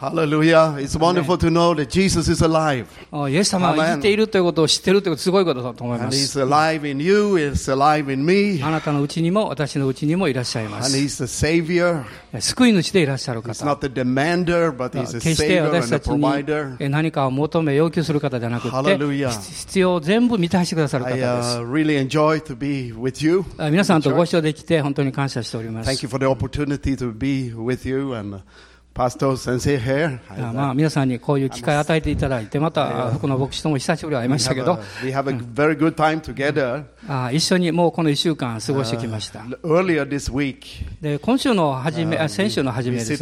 Hallelujah. It's wonderful to know that Jesus is alive. あイエス様は生きているということを知っているということすごいことだと思いま And す。He's alive in you, He's alive in me, あなたのうちにも私のうちにもいらっしゃいま and す。He's the Savior. 救い主でいらっしゃる He's 方。not the demander, but He's て Savior 私 and た a ちに provider. え何かを求め要求する方じゃなくて Hallelujah. 必要を全部満たしてくださる方 I です uh, really enjoy to be with you. あ皆さんとご一緒できて本当に感謝しておりま Thank す you for the opportunity to be with you and まあ、皆さんにこういう機会を与えていただいて、また福野牧師とも久しぶりに会いましたけど、一緒にもうこの1週間過ごしてきました。で今週の初め、先週の初めですね、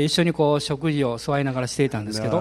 一緒にこう食事を座りながらしていたんですけど。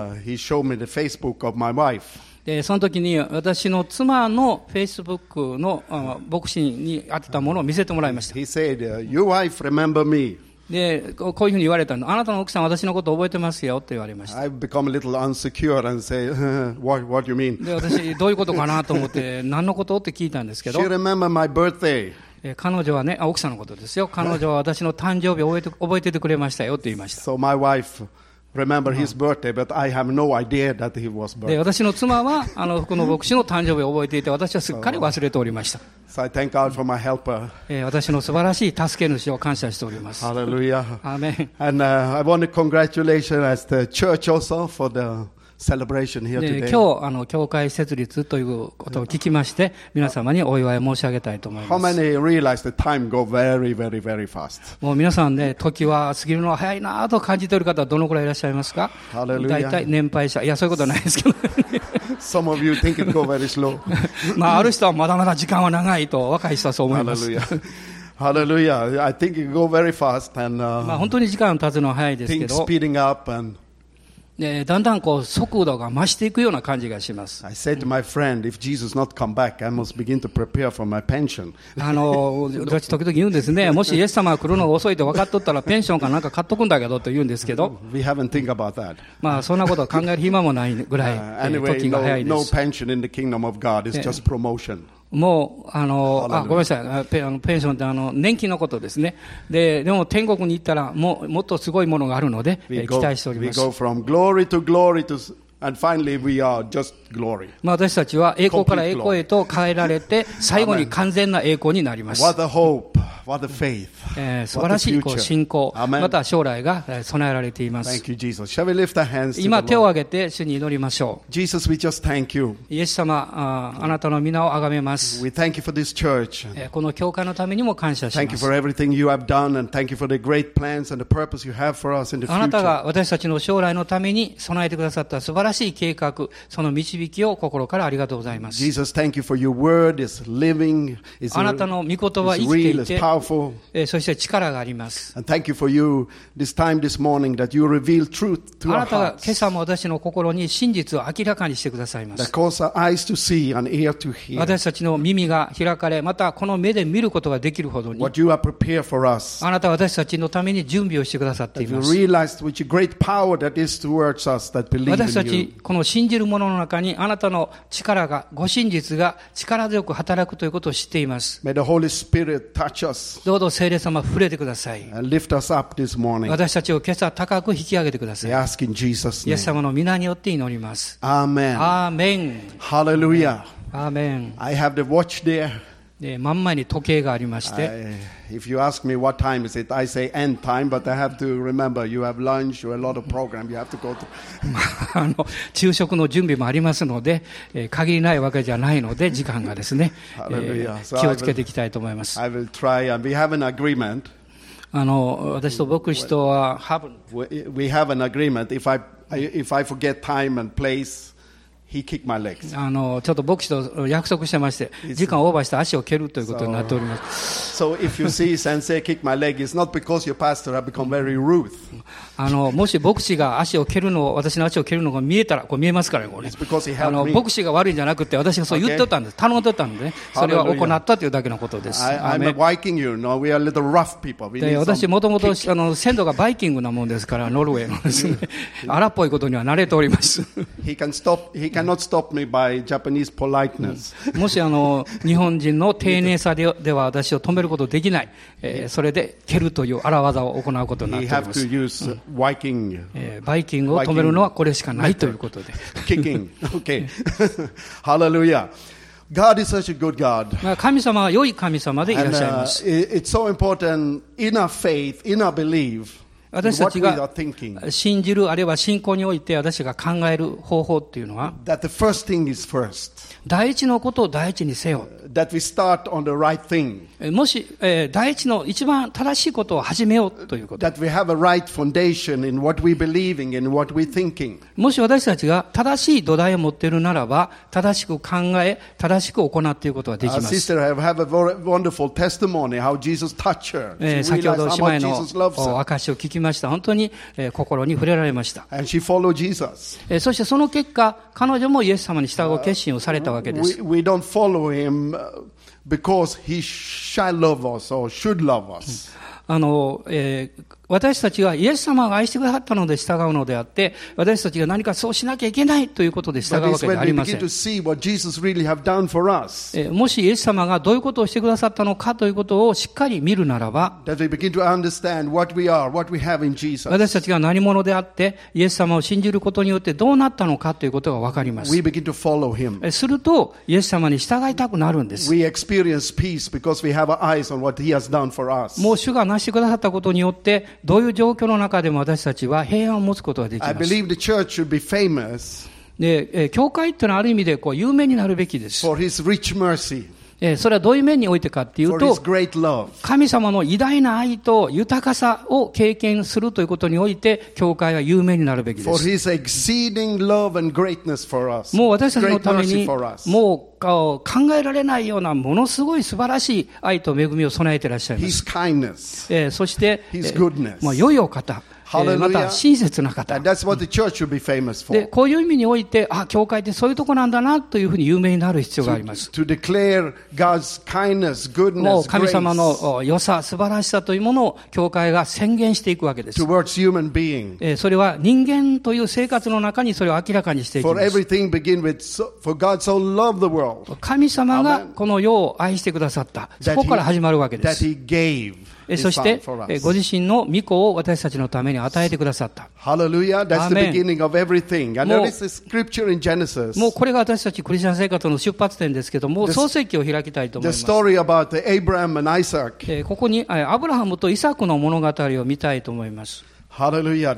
でその時に私の妻のフェイスブックのあ牧師に当てたものを見せてもらいました He said, uh, Your wife remember me. でこういうふうに言われたのあなたの奥さん私のことを覚えてますよと言われました I've become a little unsecure and say, what, what do you mean? で私どういうことかなと思って 何のことって聞いたんですけ She ど remember my birthday. え彼女はねあ奥さんのことですよ彼女は私の誕生日を覚えて覚えててくれましたよと言いました So my wife remember his birthday, but I have no idea that he was で birthday. 私の妻はあの福野牧師の誕生日を覚えていて私はすっかり忘れておりました、So I thank God for my helper. えー私の素晴らしい助け主を感謝しております Hallelujah. アーメン And uh, I want to congratulate as the church also for the 今日あの、教会設立ということを聞きまして、皆様にお祝い申し上げたいと思います。もう皆さんね、時は過ぎるのは早いなと感じてる方はどのくらいいらっしゃいますか？大体年配者、いや、そういうことはないですけど。まあ,ある人はまだまだ時間は長いと若い人はそう思います。ハレルヤ。ハレルヤ。本当に時間が経つのは早いですけど。え、だんだんこう速度が増していくような感じがします。あの私、時々言うんですね、もしイエス様が来るのが遅いと分かっとったら、ペンションかなんか買っとくんだけどと言うんですけど、まあそんなことを考える暇もないぐらい、時が早いです。もう、あの、あ.ごめんなさいあペ、あのペンションってあの、年金のことですね。で、でも天国に行ったらもう、もっとすごいものがあるので、期待しております。go from glory to glory to, 私たちは栄光から栄光へと変えられて最後に完全な栄光になります。素晴らしい信仰また将来が備えられています今手を挙げて主に祈りましょう。イエス様あなたの皆をあがめます。この教会のためにも感謝します。あなたが私たちの将来のために備えてくださった素晴らしいしい計画、その導きを心からありがとうございます。あなたの御言葉、そして力があります。あなたが今朝も私の心に真実を明らかにしてくださいます。私たちの耳が開かれ、またこの目で見ることができるほどに、あなたは私たちのために準備をしてくださっています。私たちこの信じる者の中にあなたの力が、ご真実が力強く働くということを知っています。どうぞ聖霊様、触れてください。私たちを今朝高く引き上げてください。ask イエス様の皆によって祈ります。アーメン。ハレル。ーメン。I. で真んまに時計がありまして、昼食 の準備もありますので、えー、限りないわけじゃないので、時間がですね、気をつけていきたいと思います。あの私と牧師とは、have あの、ちょっと牧師と約束してまして、時間をオーバーして足を蹴るということになっております。So if you see Sensei kick my leg, it's not because your pastor have become very rude. あの、もし牧師が足を蹴るのを、私の足を蹴るのが見えたら、これ見えますからね、これあの.牧師が悪いんじゃなくて、私がそう言っとったんです。頼んでったんでね。それは.行ったというだけのことです。I, アー I'm メ a ン Viking, you know. We are little rough people. We で私もともと先祖がバイキングなもんですからノルウェーのですね荒っぽいことには慣れております He can stop. He can cannot stop me by Japanese politeness. もしあの、日本人の丁寧さででは私を止めることできない。えーそれで蹴るという荒技を行うことになっており have ます。use Viking えーバイキングを止めるのはこれしかないということで。kicking. Okay. Hallelujah. God is such a good God. まあ神様は良い神様でいらっ And しゃい uh, ます。it- it's so important in our faith, in our belief, 私たちが信じるあるいは信仰において私が考える方法っていうのは.第一のことを第一にせよ。That we start on the right thing. えーもし、えー第一の一番正しいことを始めようということ。That we have a right foundation in what we believing and what we thinking. もし私たちが正しい土台を持っているならば、正しく考え、正しく行っていることができます。sister have, have a very wonderful testimony how Jesus touched her. えー先ほど姉妹の証を聞きました。本当に、えー心に触れられました。And she followed Jesus. えーそしてその結果、彼女もイエス様に従う決心をされたわけで We, す。we don't follow him uh, because he shall love us or should love us. あの、えー 私たちはイエス様が愛してくださったので従うのであって、私たちが何かそうしなきゃいけないということで従うわけではありませんもしイエス様がどういうことをしてくださったのかということをしっかり見るならば.私たちが何者であって、イエス様を信じることによってどうなったのかということがわかります。We begin to follow him. えすると、イエス様に従いたくなるんです。We experience peace because we have our eyes on what he has done for us. もう主がなしてくださったことによって、どういう状況の中でも私たちは平安を持つことができ I ます。believe the church should be famous で、えー教会っていうのはある意味でこう有名になるべきです。for his rich mercy, えーそれはどういう面においてかっていうと.神様の偉大な愛と豊かさを経験するということにおいて、教会は有名になるべきです。もう私たちのために.もう考えられないようなものすごい素晴らしい愛と恵みを備えていらっしゃいます。えーそして.まあ、良いお方.また親切な方。で、こういう意味において、あ、教会ってそういうとこなんだなというふうに有名になる必要があります。もう神様の良さ、素晴らしさというものを教会が宣言していくわけです。それは人間という生活の中にそれを明らかにしていきます。神様がこの世を愛してくださった。そこから始まるわけです。そして、ご自身の御子を私たちのために与えてくださった。もうこれが私たちクリスチャン生活の出発点ですけれども、創世記を開きたいと思います。えここに、アブラハムとイサクの物語を見たいと思います。Hallelujah.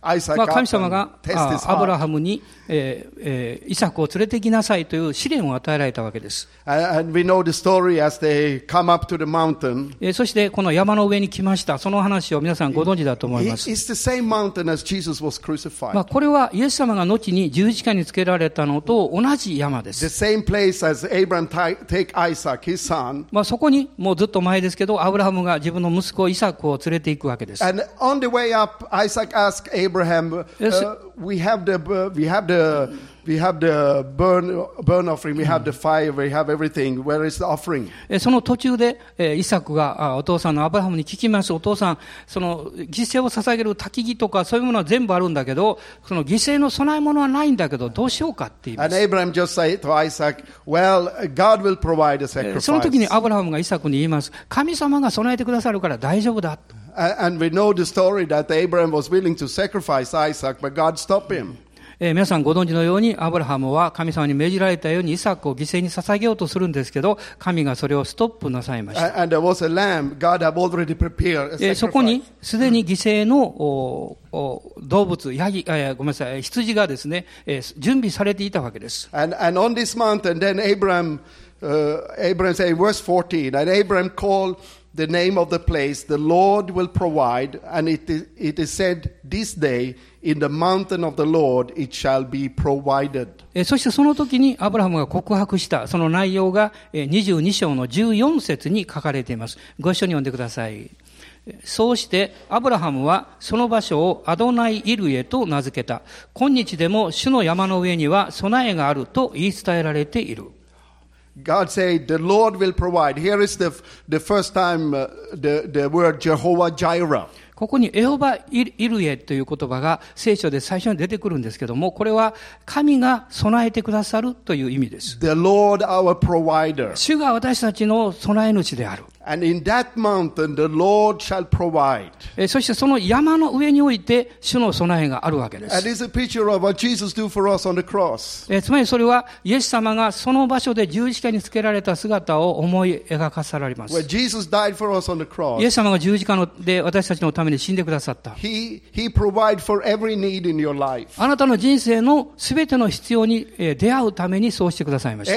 神様がアブラハムに、イサクを連れてきなさいという試練を与えられたわけです。そしてこの山の上に来ました。その話を皆さんご存知だと思います。これはイエス様が後に十字架につけられたのと同じ山です。まあそこにもうずっと前ですけど、が自分の息子イサクを連れて行くわけです。And on the way up, Isaac asked Abraham, uh, "We have the uh, we have the we have the burn burn offering, we have the fire, we have everything. Where is the offering?" えその途中で、えーイサクがあお父さんのアブラハムに聞きます。お父さん、その犠牲を捧げる焚き木とかそういうものは全部あるんだけど、その犠牲の供え物はないんだけど、どうしようかって言いま And す。Abraham just said to Isaac, "Well, God will provide a えーその時に sacrifice." アブラハムがイサクに言います。神様が備えてくださるから大丈夫だ。And we know the story that Abraham was willing to sacrifice Isaac, but God stopped him. 皆さんご存知のようにアブラハムは神様に命じられたようにイサクを犠牲に捧げようとするんですけど神がそれをストップなさいました。そこにすでに犠牲の、動物、羊がですね、準備されていたわけです。The name of the place, the Lord will provide, and it is, it is said this day, in the mountain of the Lord it shall be provided. そしてその時にアブラハムが告白したその内容が22章の14節に書かれています。ご一緒に読んでください。そうしてアブラハムはその場所をアドナイ・イルエと名付けた。今日でも主の山の上には備えがあると言い伝えられている。God said, The Lord will provide. Here is the, the first time uh, the, the word Jehovah Jireh. ここにエホバ・イルエという言葉が聖書で最初に出てくるんですけども、これは神が備えてくださるという意味です。The Lord our provider. 主が私たちの備え主である。えそしてその山の上において主の備えがあるわけです。つまりそれは、イエス様がその場所で十字架につけられた姿を思い描かされます。イエス様が十字架ので私たちのために死んでくださった。あなたの人生のすべての必要に出会うためにそうしてくださいました。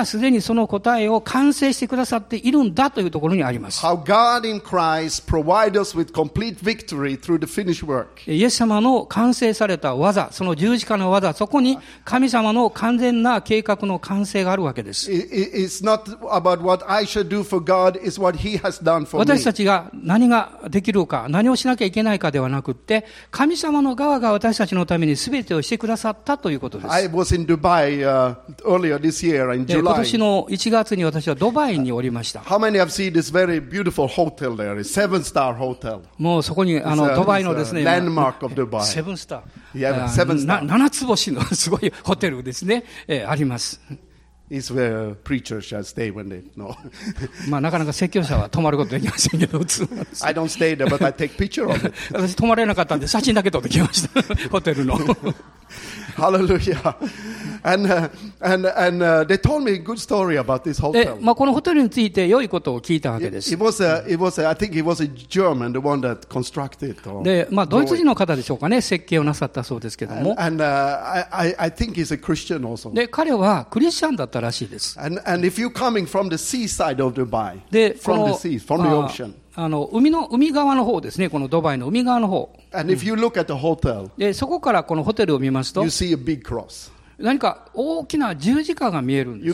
すでにその答えを完成してくださっているんだというところにあります。How God in Christ provide us with complete victory through the finished work. イエス様の完成された技、その十字架の技、そこに神様の完全な計画の完成があるわけです。It's not about what I should do for God, it's what He has done for 私 me. たちが何ができるか、何をしなきゃいけないかではなくって、神様の側が私たちのために全てをしてくださったということです。I was in Dubai uh, earlier this year in で今年の1月に私はドバイにおりました。もうそこにあのドバイのですね、7 つ星のすごいホテルですね、えー、あります。まあ、なかなか説教者は泊まることできませんけど、私、泊まれなかったんで、写真だけ撮ってきました、ホテルの。で、まあ、このホテルについて良いことを聞いたわけです。It, it was a, it was a, I think it was a で、まあ、ドイツ人の方でしょうかね、設計をなさったそうですけども。で、彼はクリスチャンだったらしいです。で、あの海,の海側の方ですね、このドバイの海側の方、う、でそこからこのホテルを見ますと、何か大きな十字架が見えるんです。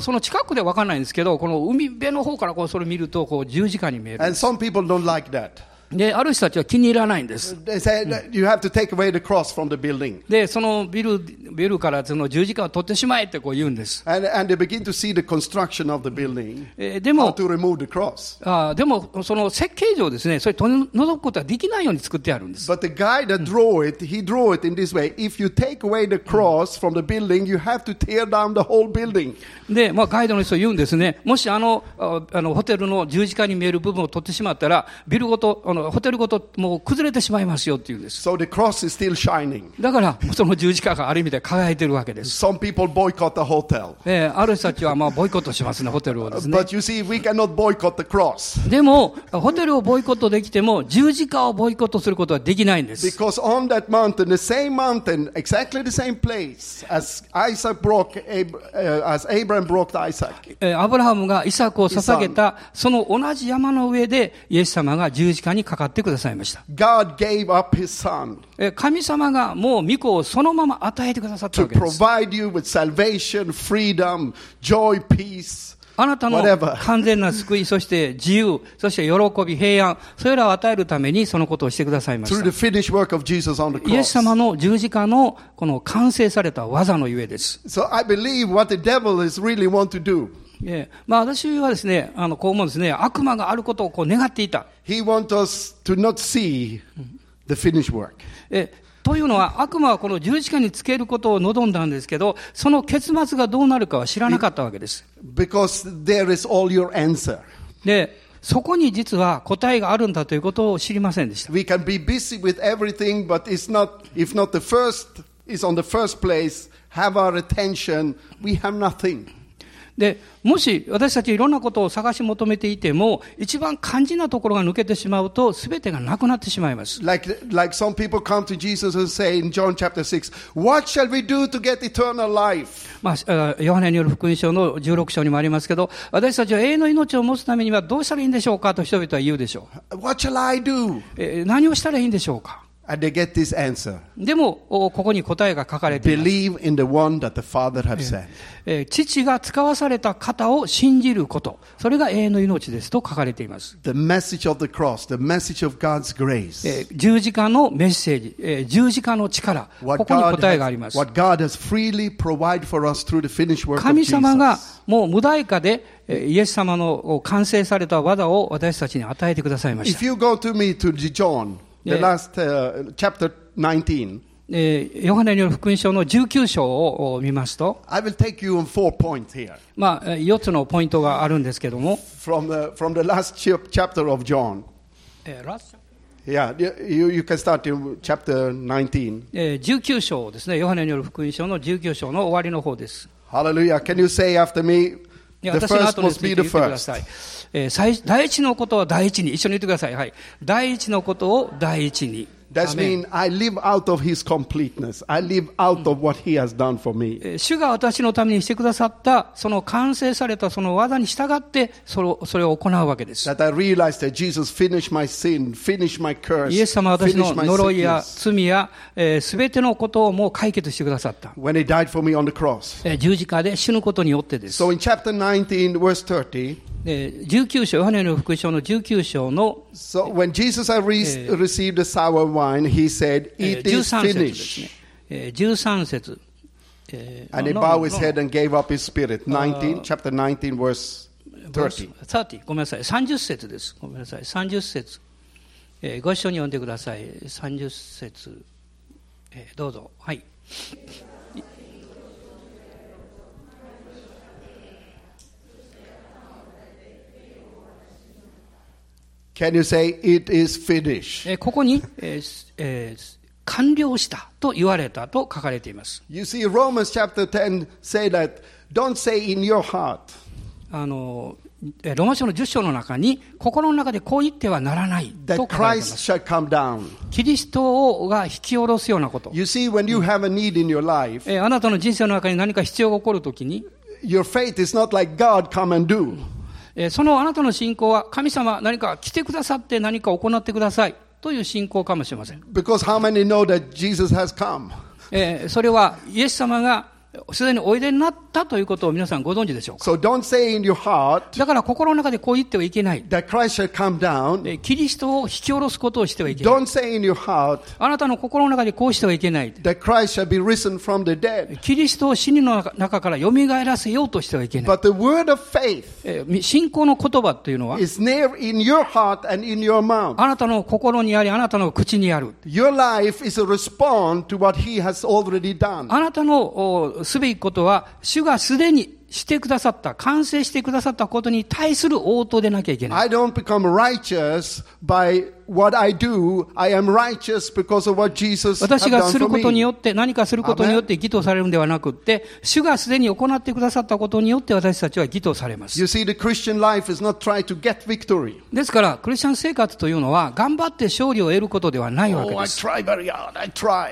その近くで分からないんですけど、この海辺の方からこうそれ見るとこう十字架に見える。で、ある人たちは気に入らないんです。で、そのビル,ビルからその十字架を取ってしまえってこう言うんです。And, and でも、その設計上ですね、それ取り除くことはできないように作ってあるんです。で、まあ、ガイドの人言うんですね、もしあの,あのホテルの十字架に見える部分を取ってしまったら、ビルごと、ホテルごともう崩れてしまいますよっていう。だから、その十字架がある意味で輝いてるわけです。ある人たちはまあボイコットしますね、ホテルをですね。でも、ホテルをボイコットできても、十字架をボイコットすることはできないんです。アブラハムがイサクを捧げた、その同じ山の上で、イエス様が十字架にかかってくださいました。え神様がもう御子をそのまま与えてくださったわけです。あなたの 完全な救い、そして自由、そして喜び、平安、それらを与えるためにそのことをしてくださいました。イエス様の十字架のこの完成された技のゆえです。ええまあ私はですね、あの、こう思うんですね、悪魔があることをこう願っていた。He wants us to not see the finished work. えというのは、悪魔はこの十字架につけることを望んだんですけど、その結末がどうなるかは知らなかったわけです。Because there is all your answer. で、そこに実は答えがあるんだということを知りませんでした。We can be busy with everything, but it's not, if not the first is on the first place, have our attention, we have nothing. で、もし私たちいろんなことを探し求めていても、一番肝心なところが抜けてしまうと、すべてがなくなってしまいます。Like, like some people come to Jesus and say in John chapter 6, What shall we do to get eternal life? まあ、あヨハネによる福音書の16章にもありますけど、私たちは永遠の命を持つためにはどうしたらいいんでしょうかと人々は言うでしょう。What shall I do? えー何をしたらいいんでしょうか？でも、ここに答えが書かれています。父が使わされた方を信じること、それが永遠の命ですと書かれています。十字架のメッセージ、十字架の力、ここに答えがあります。神様がもう無代化で、イエス様の完成された技を私たちに与えてくださいました。The last uh, chapter 19, えーヨハネによる福音書の19章をお見ますと、I will take you on four points here まあ、えー4つのポイントがあるんですけども、from the, from the last chap- chapter of John. え Yeah, you, you can start in chapter 19. えー19章ですね、ヨハネによる福音書の19章の終わりの方です。Hallelujah. Can you say after me, いや私の後について言ってくだ?さい。えー最第一のことを第一に、一緒に言ってください。はい。第一のことを第一に。That アメン means I live out of His completeness. I live out of what He has done for me. えー主が私のためにしてくださった、その完成されたその技に従って、それをそれを行うわけです。That I realized that Jesus finished my sin, finished my curse, イエス様は私 finished の my 呪いや罪や、えー、全てのことをもう解決してくださった。when He died for me on the cross. えー十字架で死ぬことによってです。So in chapter 19, verse 30, えー19章、ヨハネの福音書の19章の、so when Jesus had re- Eh. received the sour wine, He said, えー It is 13節ですね finished.。えー13節。えー And he no, bowed his no, head and gave up his spirit. 19, chapter 19, verse 30. 30ごめんなさい。30節です。ごめんなさい。30節。えーご一緒に読んでください。30節。えーどうぞ。はい。Can you say, It is finished? えーここに、えーすえー完了したと言われたと書かれています。You see, Romans chapter 10 say that, don't say in your heart. あの、えーローマ書の10章の中に、心の中でこう言ってはならないと書かれています。キリストが引き下ろすようなこと。You see, when you have a need in your life, えーあなたの人生の中に何か必要が起こるときに、your faith is not like God come and do. えーそのあなたの信仰は神様何か来てくださって何か行ってくださいという信仰かもしれません。Because how many know that Jesus has come? えーそれはイエス様がすでにおいでになったということを皆さんご存知でしょうか、だから心の中でこう言ってはいけない。キリストを引き下ろすことをしてはいけない。あなたの心の中でこうしてはいけない。キリストを死にの中,から蘇らせようとしてはいけない。信仰の言葉というのは、あなたの心にあり、あなたの口にある。あなたのすべきことは、主がすでにしてくださった、完成してくださったことに対する応答でなきゃいけない。I don't become righteous by 私がすることによって、何かすることによって、義とされるのではなくて、主がすでに行ってくださったことによって、私たちは義とされます。ですから、クリスチャン生活というのは、頑張って勝利を得ることではないわけです。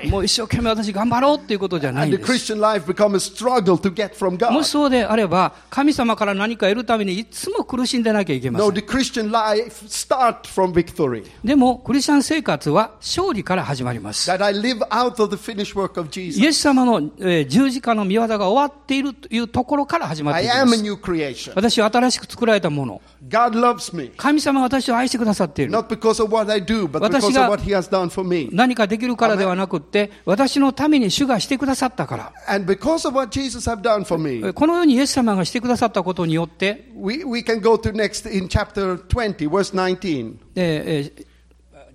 もう一生懸命私頑張ろうということじゃないです。もしそうであれば、神様から何か得るために、いつも苦しんでなきゃいけません。でも、クリスチャン生活は勝利から始まります。イエス様の十字架の見業が終わっているというところから始まります。私は新しく作られたもの。神様は私を愛してくださっている。私が何かできるからではなくて、私のために主がしてくださったから。このようにイエス様がしてくださったことによって、we,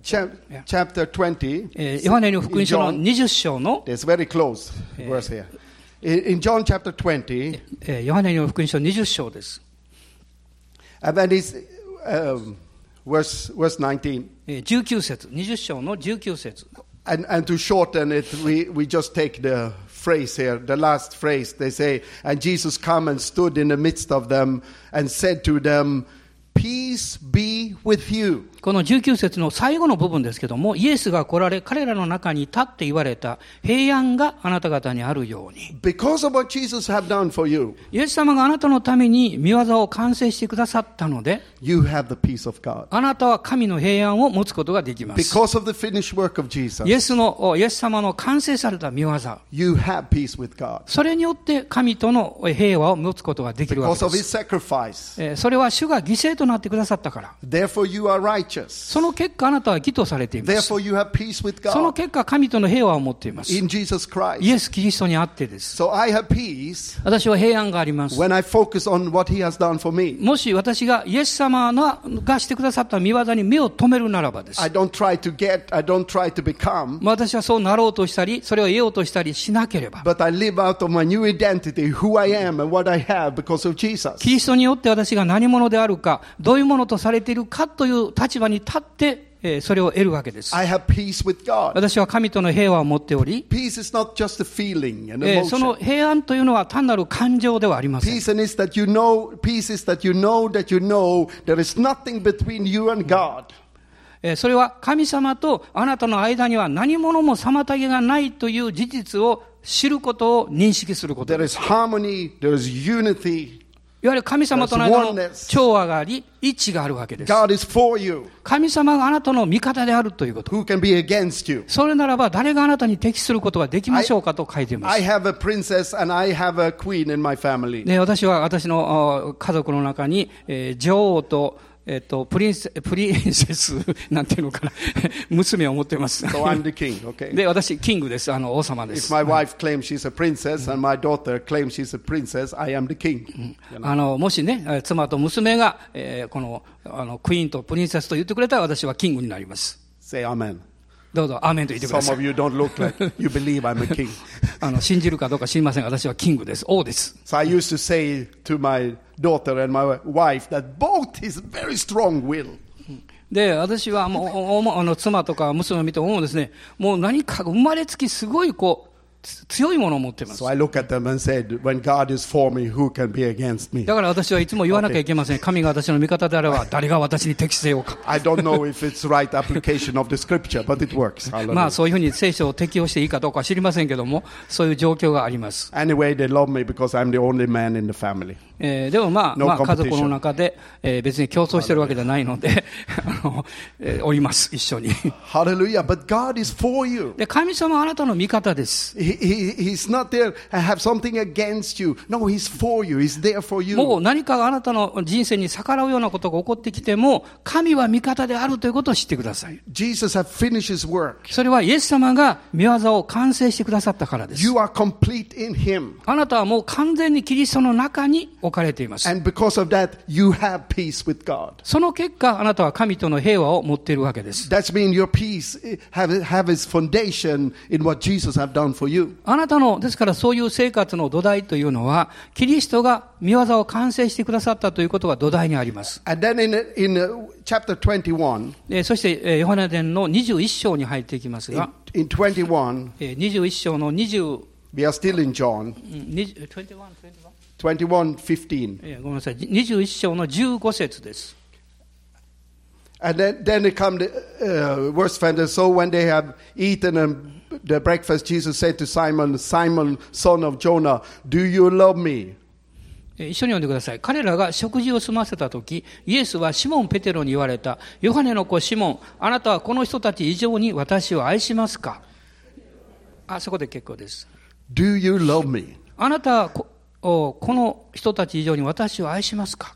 えー Cha- chapter 20. えーヨハネの福音書の In John. 20章の、 It's very close verse here. In, in John chapter 20, えーヨハネの福音書20章です。 and then it's um, verse, verse 19. えー19節、20章の19節。 And, and to shorten it, we, we just take the phrase here, the last phrase. They say, And Jesus come and stood in the midst of them and said to them, Peace be with you. この19節の最後の部分ですけども、イエスが来られ、彼らの中に立って言われた平安があなた方にあるように。Because of what Jesus have done for you, イエス様があなたのために見業を完成してくださったので、you have the peace of God. あなたは神の平安を持つことができます。Because of the finished work of Jesus, イエスの、おイエス様の完成された見業。you have peace with God. それによって神との平和を持つことができるわ Because け of で his す。sacrifice. えーそれは主が犠牲となってくださったから。Therefore, you are righteous. その結果あなたは義とされています。Therefore, you have peace with その God 結果神との平和を持っています。in Jesus イ Christ. エス・キリストにあってです。So I have peace 私は平安があります。when I focus on what he has done for me. もし私がイエス様のがしてくださった見業に目を留めるならばです。I don't try to get, I don't try to become, 私はそうなろうとしたり、それを得ようとしたりしなければ。but I live out of my new identity, who I am and what I have because of Jesus. キリストによって私が何者であるか、どういうものとされているかという立場に立って、えーそれを得るわけです。I have peace with God. 私は神との平和を持っており、Peace is not just a feeling and えーその.平安というのは単なる感情ではありません。Peace is that you know, you know you know there is nothing between you and God. えーそれは神様とあなたの間には何者も妨げがないという事実を知ることを認識すること There です。is harmony, there is unity. いわゆる神様との間の.調和があり、一致があるわけです。神様があなたの味方であるということ。それならば誰があなたに適することができましょうかと書いています.で私は私のあ家族の中に、えー女王と、えっと、プ,リンセプリンセス なんていうのかな。娘を持ってます。So、で私キングです。あの王様です。あのもしね妻と娘が、えー、この,あのクイーンとプリンセスと言ってくれたら私はキングになります。どうぞ、アーメンと言ってください。あの信じるかどうか知りません私はキングです、王です。で、私はあの妻とか娘を見て、もうですね、もう何か生まれつきすごいこう。強いものを持ってます。だから私はいつも言わなきゃいけません。神が私の味方であれば誰が私に適せようか。まあそういうふうに聖書を適用していいかどうかは知りませんけども、そういう状況があります。ええでもまあ、家族の中で、えー、別に競争してるわけじゃないので、おります、一緒に。で神様はあなたの味方です。He, he's not there and have something against you. No, He's for you. He's there for もう you. 何かがあなたの人生に逆らうようなことが起こってきても、神は味方であるということを知ってください。Jesus have finished His work. それはイエス様が見業を完成してくださったからです。You are complete in Him. あなたはもう完全にキリストの中に置かれています。And because of that, you have peace with God. その結果、あなたは神との平和を持っているわけです。That's mean your peace eh, have, have its foundation in what Jesus have done for you. あなたの、ですからそういう生活の土台というのは、キリストが見業を完成してくださったということが土台にあります。And then in, in uh, chapter 21, えーそして、えーヨハネ伝の21章に入っていきます in, が、in 21, えー21章の20、we are still in John, うん20 21 21 21 15. えーごめんなさい。21章の15節です。And then, then it come the uh, verse fender. So when they have eaten um, the breakfast, Jesus said to Simon, Simon, son of Jonah, do you love me? えー一緒に読んでください。彼らが食事を済ませたとき、イエスはシモン・ペテロに言われた。ヨハネの子シモン、あなたはこの人たち以上に私を愛しますかあ、そこで結構です。Do you love me? あなたはこおこの人たち以上に私を愛しますか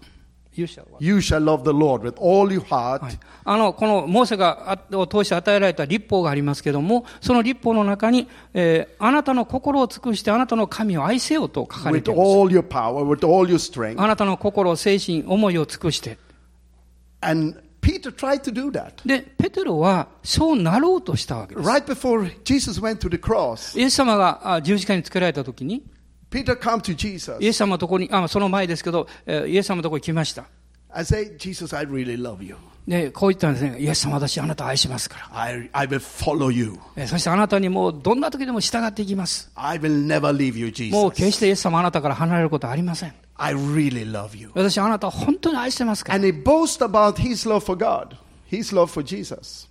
You shall? You shall love the Lord with all your heart, はいあの、このモーセがあを通して与えられた立法がありますけども、その立法の中に、えーあなたの心を尽くしてあなたの神を愛せよと書かれ with ています。all your power, with all your strength. あなたの心、精神、思いを尽くして。And Peter tried to do that. で、ペテロはそうなろうとしたわけです。Right before Jesus went to the cross, イエス様があ十字架につけられた時に、Peter come to Jesus イエス様のところに、あ、その前ですけど、えーイエス様のところに来ました。and say, Jesus, I really love you. で、こう言ったんですね。イエス様、私あなたを愛しますから。I, I will follow you. えーそしてあなたにもうどんな時でも従っていきます。I will never leave you, もう決 Jesus. してイエス様あなたから離れることはありません。I really love you. 私あなたを本当に愛してますから。And he boasts about his love for God, his love for Jesus.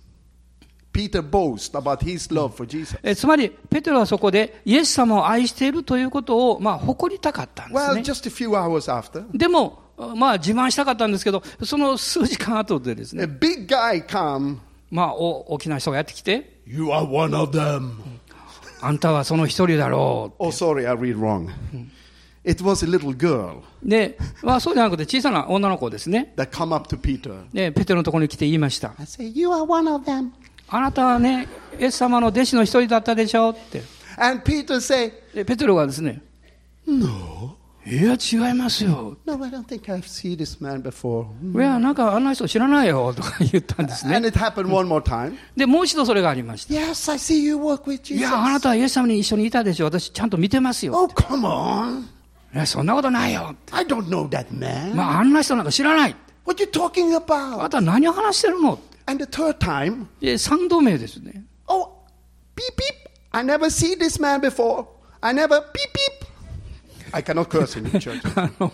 Peter boasts about his love for Jesus. えーつまり、ペテロはそこでイエス様を愛しているということを、まあ、誇りたかったんです Well, ね。just a few hours after, でも、まあ、自慢したかったんですけど、その数時間後でですね a、big guy come. まあ、お大きな人がやってきて、You are one of them. あんたはその一人だろ Oh, sorry, I read wrong. It was a little girl う。で、まあ、そうじゃなくて小さな女の子ですね。that come up to Peter. で、ペテロのところに来て言いました。I say, You are one of them. あなたはね、イエス様の弟子の一人だったでしょって。And Peter say, で、ペテロがですね、No. いや、違いますよ。No, I don't think I've seen this man before. いや、なんかあんな人知らないよ、とか言ったんですね。And it happened one more time. で、もう一度それがありました。Yes, I see you work with い Jesus. や、あなたはイエス様に一緒にいたでしょ。私ちゃんと見てますよ。Oh, come on. いや、そんなことないよ。I don't know that man. まあ、あんな人なんか知らない。What you talking あ about? なたは何を話してるの？And the third time, で、三度目ですね。oh, beep beep. I never see this man before. I never beep beep. I cannot curse in the church. あの、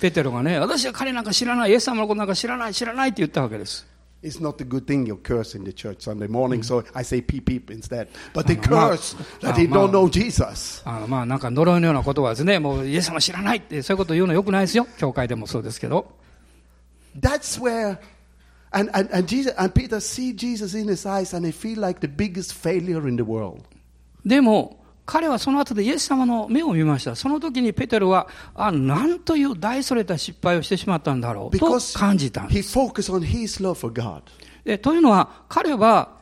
ペテロがね、私は彼なんか知らない、イエス様のことなんか知らない、知らないって言ったわけです。It's not a good thing you curse in the church Sunday morning, so I say peep peep instead. But they curse that ah, they don't know Jesus. あの、まあ、なんか呪いのような言葉ですね。もう、イエス様知らないって、そういうこと言うのよくないですよ。教会でもそうですけど。That's where, and, and, and, Jesus, and Peter see Jesus in his eyes and they feel like the biggest failure in the world. でも、彼はその後でイエス様の目を見ました。その時にペテロは、あ、なんという大それた失敗をしてしまったんだろうと感じたん he です。focused on his love for God. でというのは、彼は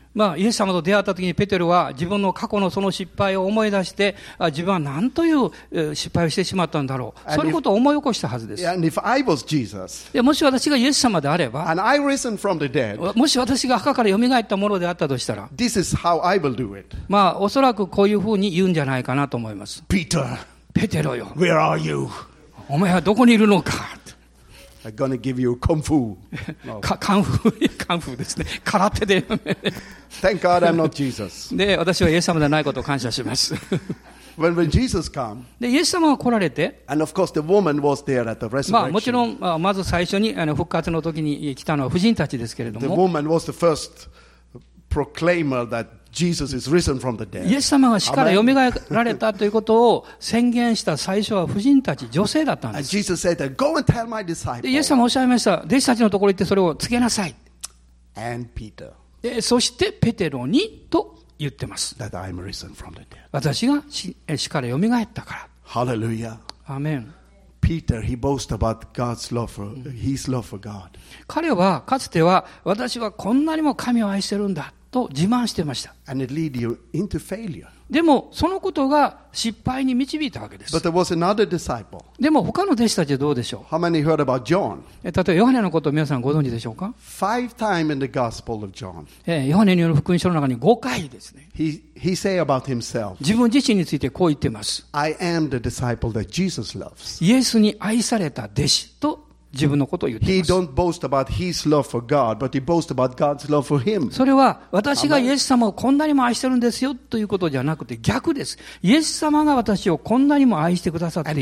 まあ、イエス様と出会った時にペテロは自分の過去のその失敗を思い出して、あ自分は何というえー失敗をしてしまったんだろう。そういうことを思い起こしたはずです。Jesus でもし私がイエス様であれば、dead, もし私が墓から蘇ったものであったとしたら.まあ、おそらくこういうふうに言うんじゃないかなと思います。Peter, ペテロよ、where are you? お前はどこにいるのか？I'm gonna give you kung fu. No. かカンフー、カンフーですね。空手で。Thank God I'm not Jesus. で、私はイエス様ではないことを感謝します。When, when Jesus come, で、イエス様が来られて、and of course the woman was there at the まあ、もち resurrection. ろん、まあまず最初にあの復活の時に来たのは婦人たちですけれど The も、woman was the first proclaimer that イエス様が死からよみがえられたということを宣言した最初は婦人たち、女性だったんです。イエス様がおっしゃいました、弟子たちのところに行ってそれを告げなさい。えそしてペテロにと言ってます。私が死,死からよみがえったから。ハレルヤ。アメン。彼はかつては私はこんなにも神を愛してるんだ。と自慢してました。でも、そのことが失敗に導いたわけです。でも、他の弟子たちはどうでしょう？例えば、ヨハネのことを皆さんご存知でしょうか？Five ヨハネによる福音書の中に5回ですね。自分自身についてこう言ってます。イエスに愛された弟子と自分のことを言っています。God, それは私がイエス様をこんなにも愛してるんですよということじゃなくて逆です。イエス様が私をこんなにも愛してくださっている。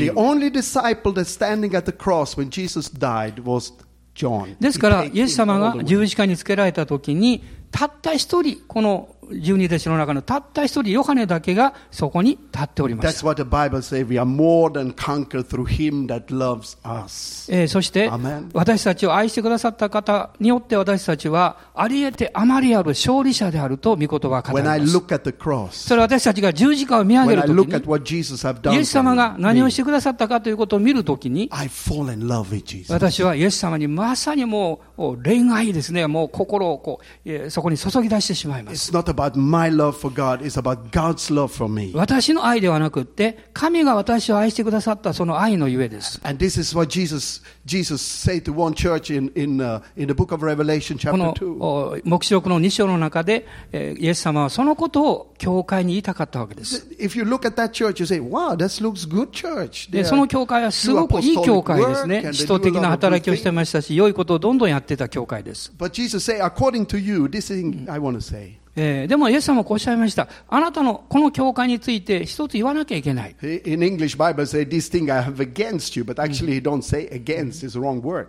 ですから、イエス様が十字架につけられたときに、たった一人、この十二弟子の中のたった一人、ヨハネだけがそこに立っておりまし That's た。what the Bible says. We are more than conquered through him that loves us. えーそして、Amen 私たちを愛してくださった方によって私たちは、あり得てあまりある勝利者であると御言葉は語り When I ます。look at the cross, それは私たちが十字架を見上げるときに、イエス様が何をしてくださったかということを見るときに、I fall in love with Jesus. 私はイエス様にまさにもう恋愛ですね、もう心をこう、えーそこに注ぎ出してしまいます。It's not about my love for God, it's about God's love for me. 私の愛ではなくって、神が私を愛してくださったその愛のゆえです。And this is what Jesus, Jesus said to one church in, in, uh, in the book of Revelation こ chapter の 2. お黙示録の2章の中で、えーイエス様はそのことを教会に言いたかったわけです。If you look at that church, you say, wow, that looks good church. で、その教会はすごくいい教会ですね使徒的な働きをして.ましたし、良いことをどんどんやってた教会です。But Jesus say, according to you, this thing I want to say. えーでもイエス様はこうおっしゃいました。あなたのこの教会について一つ言わなきゃいけない。In English Bible say, this thing I have against you, but actually don't say against, the wrong word.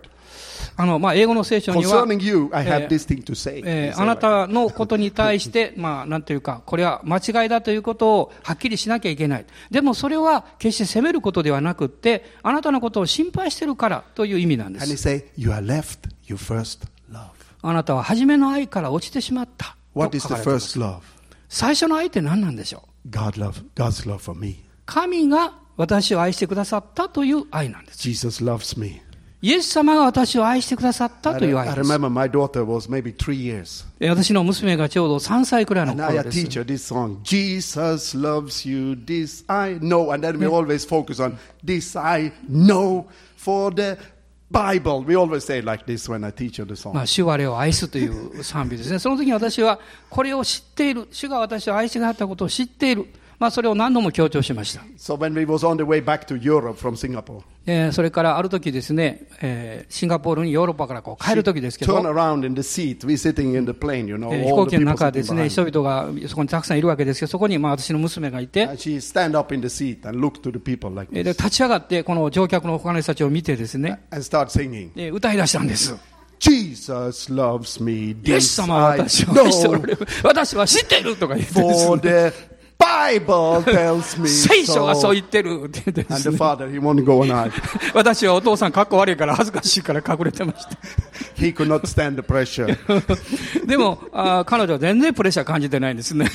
あの、まあ、英語の聖書には、Concerning you, I have えー this thing to say. えーあなたのことに対して、まあ、なんていうか、これは間違いだということをはっきりしなきゃいけない。でもそれは決して責めることではなくって、あなたのことを心配してるからという意味なんで And he す。say, you are left your first love. あなたは初めの愛から落ちてしまった。What と is 書 the first love? 最初の愛って何なんでしょう God love, God's love for me. 神が私を愛してくださったという愛なんです。Jesus loves me. イエス様が私を愛してくださった I, という I 愛です。remember my daughter was maybe three years. え私の娘がちょうど3歳くらいの And I 頃 had です。teach her this song, Jesus loves you, this I know. And then we always focus on this I know for the Bible. We always say like this when I teach you the song. まあ、主我を愛すという賛美ですね。その時に私は、これを知っている。主が私を愛しがったことを知っている。まあ、それを何度も強調しました。So、それからある時ですね、えー、シンガポールにヨーロッパからこう帰る時ですけど、飛行機の中ですね、人々がそこにたくさんいるわけですけど、そこにまあ私の娘がいて、like、立ち上がって、この乗客の他の人たちを見てですね、で歌い出したんです。イエス様私。は知っているとか言って。Bible 聖書がそう言ってる、私はお父さん、格好悪いから恥ずかしいから隠れてました。でもあ、彼女は全然プレッシャー感じてないんですね。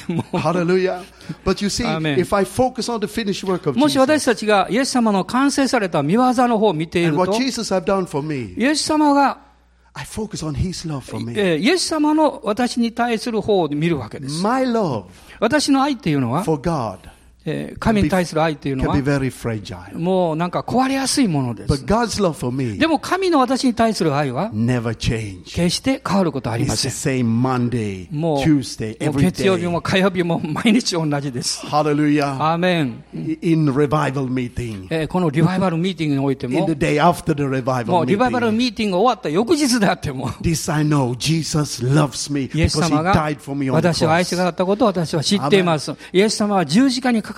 もし私たちがイエス様の完成された見業の方を見ていると、イエス様が I focus on His love for me. えーイエス様の私に対する方を見るわけです。My love 私の愛っていうのは、for God 神に対する愛というのはもうなんか壊れやすいものです。But God's love for me でも神の私に対する愛は never change. 決して変わることはありません。It's the same Monday, もう Tuesday, every day. 月曜日も火曜日も毎日同じです。ハレルヤアーメン In revival えこのリバイバルミーティングにおいても, In the day after the revival もうリバイバルミーティングが終わった翌日であっても This I know. イエス様が私を愛してくださったことを私は知っています。イエス様は十字架にか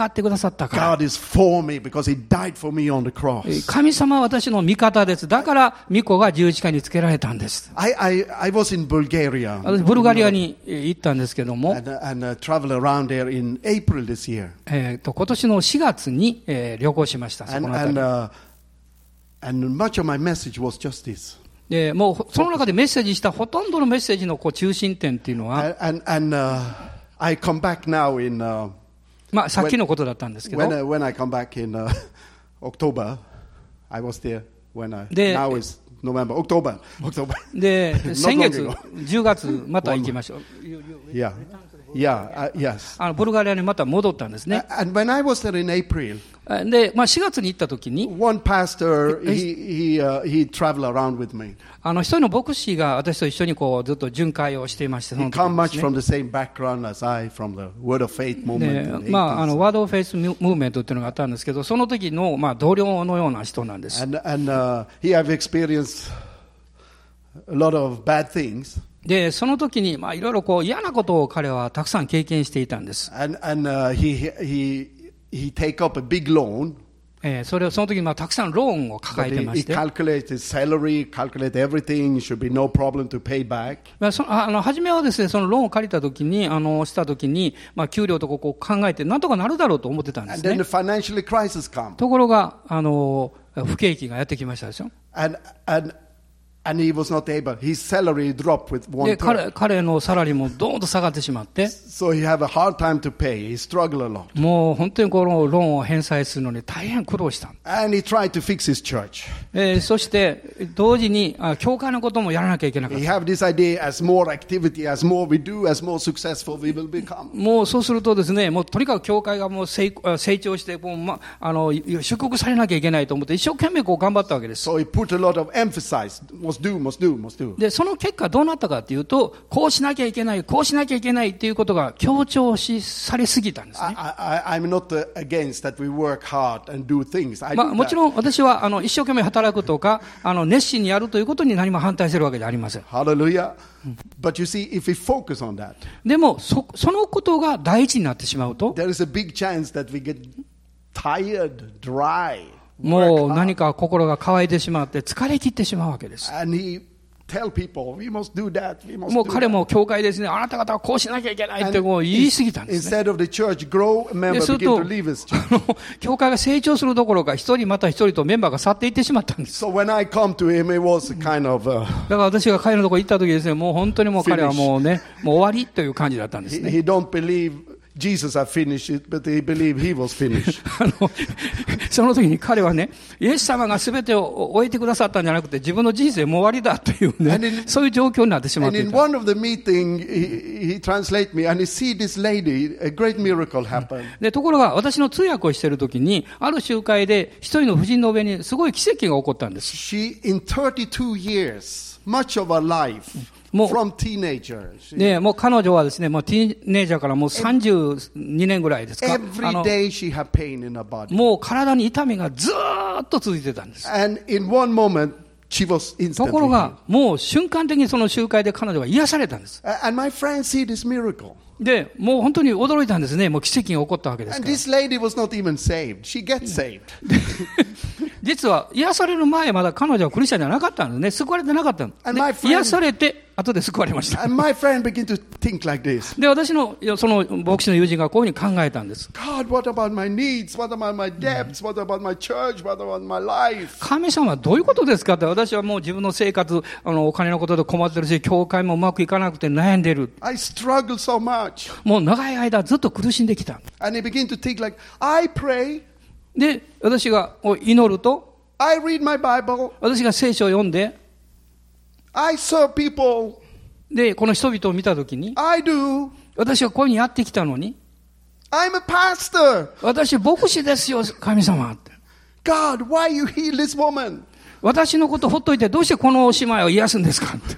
神様は私の味方です。だから、ミコが十字架につけられたんです。私、ブルガリアに行ったんですけども、今年の4月に、えー、旅行しました。でもうその中でメッセージしたほとんどのメッセージのこう中心点というのは。まあ、さっきのことだったんですけど。で、先月、10月、また行きましょう。yeah. Yeah, yes. あのブルガリアにまた戻ったんですね。で、まあ、4月に行ったときに、一人の牧師が私と一緒にこうずっと巡回をしていまして、そのとき、ね、まあ、ワード・オフ・フェイス・ムーブメントっていうのがあったんですけど、その時のまの、あ、同僚のような人なんです。でその時にまあいろいろこう嫌なことを彼はたくさん経験していたんです And, and uh, he, he, he take up a big loan えーそれを、その時にまあたくさんローンを抱えて he, まして、salary, calculate everything. It should be no problem to pay back. まあ、そのああの初めはですね、そのローンを借りた時に、あの、した時に、まあ、給料とかこう考えて、なんとかなるだろうと思ってたんで And す then ね the。financial crisis comes. ところが、あの、不景気がやってきましたでしょ。And, and, 彼,のサラリーもどんどん下がってしまって、もう本当にこのローンを返済するのに大変苦労した。And、そして同時にあ、教会のこともやらなきゃいけなかった。もうそうするとですね、もうとにかく教会がもう成,成長してもう、まあの、祝福されなきゃいけないと思って、一生懸命こう頑張ったわけです。でその結果どうなったかというとこうしなきゃいけないこうしなきゃいけないということが強調しされすぎたんですね。もちろん私はあの一生懸命働くとかあの熱心にやるということに何も反対するわけではありません。でもそ,そのことが第一になってしまうと。もう.何か心が乾いてしまって疲れ切ってしまうわけです。He people, もう彼.も教会ですね、あなた方はこうしなきゃいけないってこう言い過ぎたんですね。ですると教会が成長するどころか、一人また一人とメンバーが去っていってしまったんです。So him, kind of, uh, だから私が彼のところ行った時ですね、もう本当にもう彼はもうね、もう終わりという感じだったんです he, ね。he believe Jesus had finished it, but he believed he was finished. あの、その時に彼はね、イエス様が全てを終えてくださったんじゃなくて、自分の人生もう終わりだという And ね in-、そういう状況になってしまっ And てい in た。one of the meeting, he, he translate me, and he see this lady, a great miracle happen. で、ところが私の通訳をしている時に、ある集会で一人の婦人の上にすごい奇跡が起こったんです。She, in 32 years, much of her life, もう,彼女はですね、もうティーネイジャーからもう32年ぐらいですか、あもう体に痛みがずっと続いてたんです。ところが、もう瞬間的にその集会で彼女は癒されたんです。で、もう本当に驚いたんですね、もう奇跡が起こったわけです。実は癒される前、まだ彼女はクリスチャンじゃなかったんですね。救われてなかったんです。癒されて、後で 救われました。で、私の、その牧師の友人がこういうふうに考えたんです。神様はどういうことですかって、私はもう自分の生活、あのお金のことで困ってるし、教会もうまくいかなくて悩んでる。もう長い間ずっと苦しんできた。で、私が祈ると、I read my Bible, 私が聖書を読んで、I serve people, で、この人々を見たときに、I do. 私はこういうふうにやってきたのに、I'm a pastor. 私牧師ですよ、神様って。God, why you heal this woman? 私のことほっといてどうしてこの姉妹を癒すんですかって。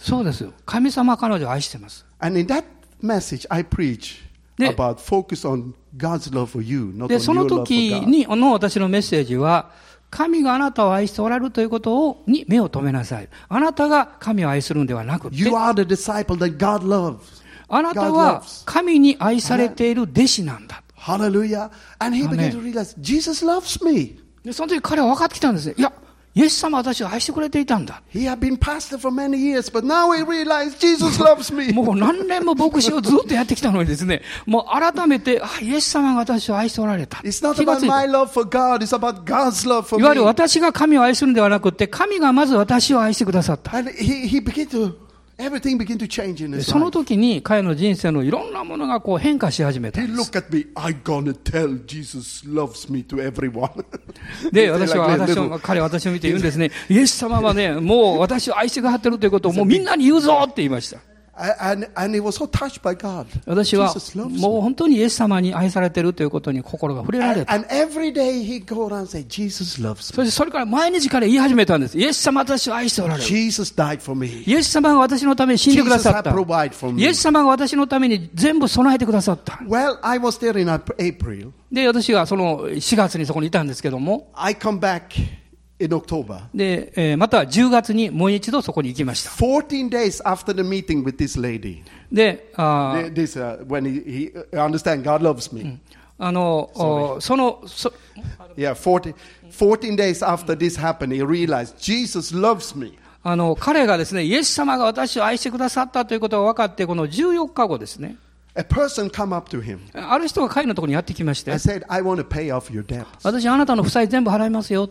そうですよ。神様は彼女を愛してます。で、その時にの私のメッセージは、神があなたを愛しておられるということをに目を留めなさい。あなたが神を愛するんではなくて、あなたは神に愛されている弟子なんだ。ハ。その時彼は分かってきたんですね。いやイエス様私を愛してくれていたんだ。もう何年も牧師をずっとやってきたのにですね、もう改めて、あ、イエス様が私を愛しておられた。いわゆる私が神を愛するのではなくて、神がまず私を愛してくださった。その時に彼の人生のいろんなものがこう変化し始めたんです。で、私は、彼私を見て言うんですね。イエス様はね、もう私を愛してくださってるということをもうみんなに言うぞって言いました。私はもう本当にイエス様に愛されているということに心が触れられた。そしてそれから毎日から言い始めたんです。イエス様は私を愛しておられる。イエス様が私のために死んでくださった。イエス様が私のために全部備えてくださった。で、私はその4月にそこにいたんですけども。In October. で、えーまた10月にもう一度そこに行きました。14 days after the meeting with this lady. で、あー This, uh, when he, he understand God loves me. あの、おその、そ Yeah, 40, 14 days after this happened, he realized Jesus loves me. あの、彼がですね、イエス様が私を愛してくださったということが分かって、この14日後ですね、A person come up to him ある人が彼のところにやってきまして、and said, I want to pay off your debts. 私あなたの負債全部払いますよ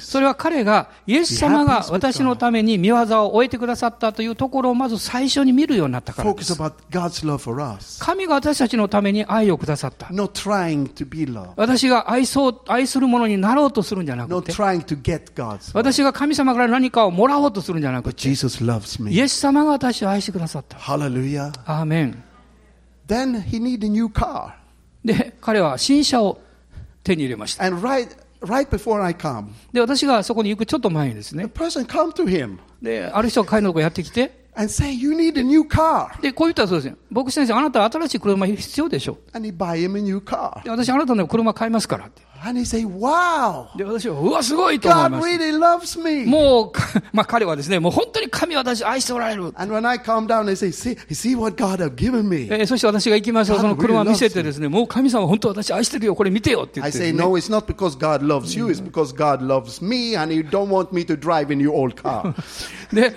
それは彼が、イエス様が私のために見業を終えてくださったというところをまず最初に見るようになったからです。神が私たちのために愛をくださった。私が愛,そう愛するものになろうとするんじゃなくて、私が神様から何かをもらおうとするんじゃなくて、イエス様が私を愛してくださった。ハレル。ーメ。で、彼は新車を。手に入れました。And right, right before I come, で、私がそこに行くちょっと前にです the ね、person come to him で、ある人が彼のとこやってきて、and say, you need a new car. で、こう言ったらそうですね、僕先生、あなた新しい車必要でしょ。And he buy him a new car. で、私あなたの車買いますからって。で私はうわすごいっています。もう、まあ、彼はですね、もう本当に神は私愛しておられる。そして私が行きますと、その車見せてですね、もう神様本当私愛してるよ、これ見てよって言って。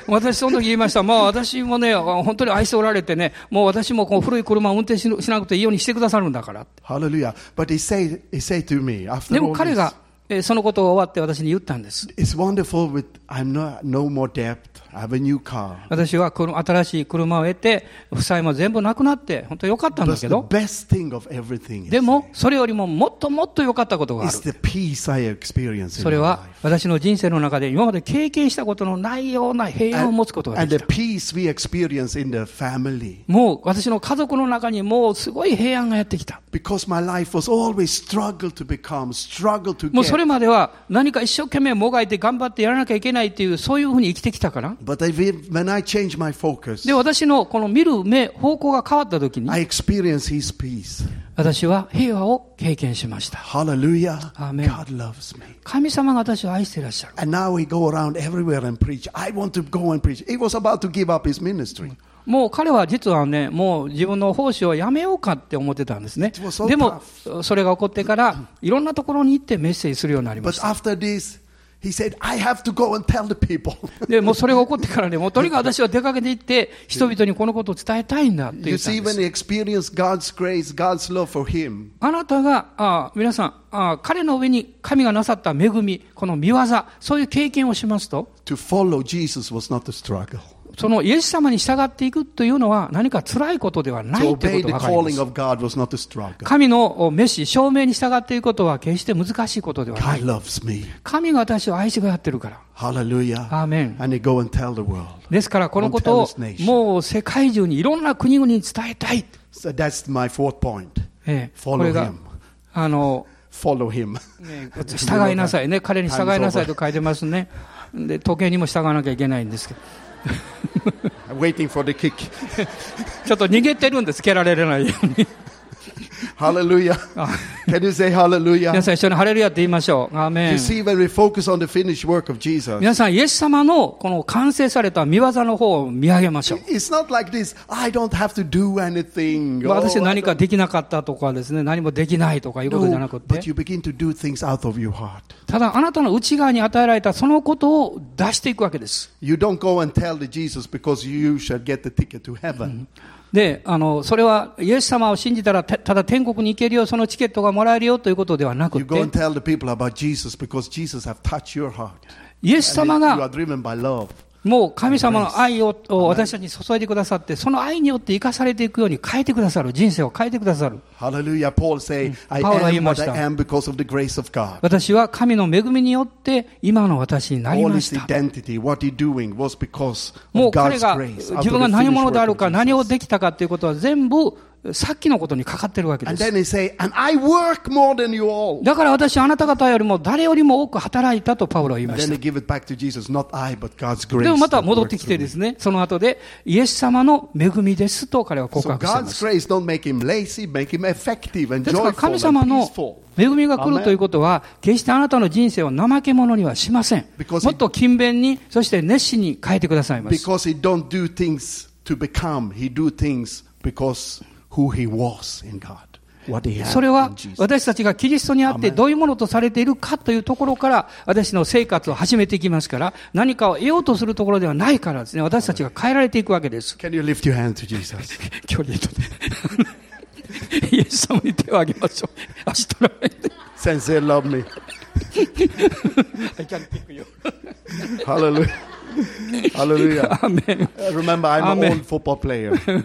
私その時言いました、まあ私もね、本当に愛しておられてね、もう私もこう古い車を運転しなくていいようにしてくださるんだから。ハレルヤ。でも彼が、えーそのことが終わって私に言ったんです。it's wonderful with, I'm not, no more debt. I have a new car. 私はこの新しい車を得て、負債も全部なくなって、本当良かったんだけど、でも、それよりももっともっと良かったことがある。それは.私の人生の中で今まで経験したことのないような平安を持つことができた。もう私の家族の中にもうすごい平安がやってきた。もうそ.れまでは何か一生懸命もがいて頑張ってやらなきゃいけないっていう、そういうふうに生きてきたから。で私のこの見る目、方向が変わったときに、私は平和を経験しました。神様が私を愛してらっしゃる。もう彼は実はね、もう自分の奉仕をやめようかって思ってたんですね。でも、それが起こってから、いろんなところに行ってメッセージするようになりました。He said, I have to go and tell the people. でもそれが起こってからね、もとにかく私は出かけていって、人々にこのことを伝えたいんだっていうあなたが、あ皆さんあ、彼の上に神がなさった恵み、この見業、そういう経験をしますと？そのイエス様に従っていくというのは何か辛いことではないということが分かります。神の召し、証明に従っていくことは決して難しいことではない。神が私を愛してくださってるから。Hallelujah. アーメン.ですからこのことを.もう世界中にいろんな国々に伝えたい。So that's my fourth point. ええ Follow him.、あの、Follow him. ね従いなさいね。彼に従いなさいと書いてますね。で、時計にも従わなきゃいけないんですけど。ちょっと逃げてるんです。蹴られないように。Hallelujah. Can you say 皆 hallelujah? さん一緒にハレルヤって言いましょう。アーメ You ン。see, when we focus on the finished work of Jesus, 皆さん、イエス様のこの完成された見業の方を見上げましょう。it's not like this. I don't have to do anything. まあ Oh, 私何かできなかったとかですね、何もできないとかいうことじゃな no, くて but、you begin to do things out of your heart. ただあなたの内側に与えられたそのことを出していくわけです。You don't go and tell the Jesus because you shall get the ticket to heaven. であのそれはイエス様を信じたらた,だ天国に行けるよそのチケットがもらえるよということではなくてイエス様がもう神様の愛を私たちに注いでくださって、その愛によって生かされていくように変えてくださる、人生を変えてくださる。私は神の恵みによって今の私になりました。もう彼が自分が何者であるか、何をできたかということは全部、さっきのことにかかってるわけです。だから私、あなた方よりも誰よりも多く働いたとパウロは言いました。でもまた戻ってきてですね、その後で、イエス様の恵みですと彼は告白しました。So、から神様の恵みが来るということは、決してあなたの人生を怠け者にはしません。もっと勤勉に、そして熱心に変えてくださいます。それは私たちがキリストにあってどういうものとされているかというところから私の生活を始めていきますから何かを得ようとするところではないからですね。私たちが変えられていくわけです。Can you とね。イエスまし。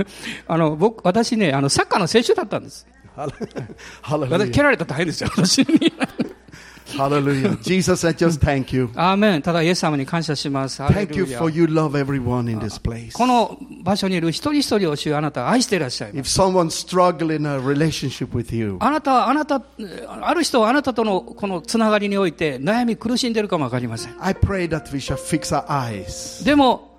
あの僕私ねあの、サッカーの選手だったんです。蹴られた大変ですよ、Hallelujah. Jesus, I just thank you. アーメン。ただ、イエス様に感謝します。Thank you for you love everyone in this place. この場所にいる一人一人を主よあなたは愛していらっしゃいます。If someone struggle in a relationship with you, あなたは、あなた、ある人はあなたとのこのつながりにおいて悩み苦しんでいるかもわかりません。I pray that we shall fix our eyes でも、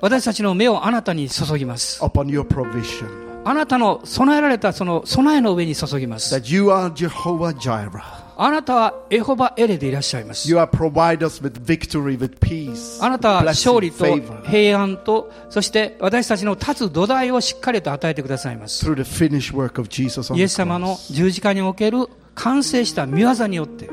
私たちの目をあなたに注ぎます。upon your provision. あなたの備えられたその備えの上に注ぎます。That you are Jehovah Jireh. あなたはエホバエレでいらっしゃいます。You are provide us with victory, with peace, あなたは勝利と favor 平安と、そして私たちの立つ土台をしっかりと与えてくださいます。through the finished work of Jesus on イ the エス様の cross. 十字架における完成した見業によって、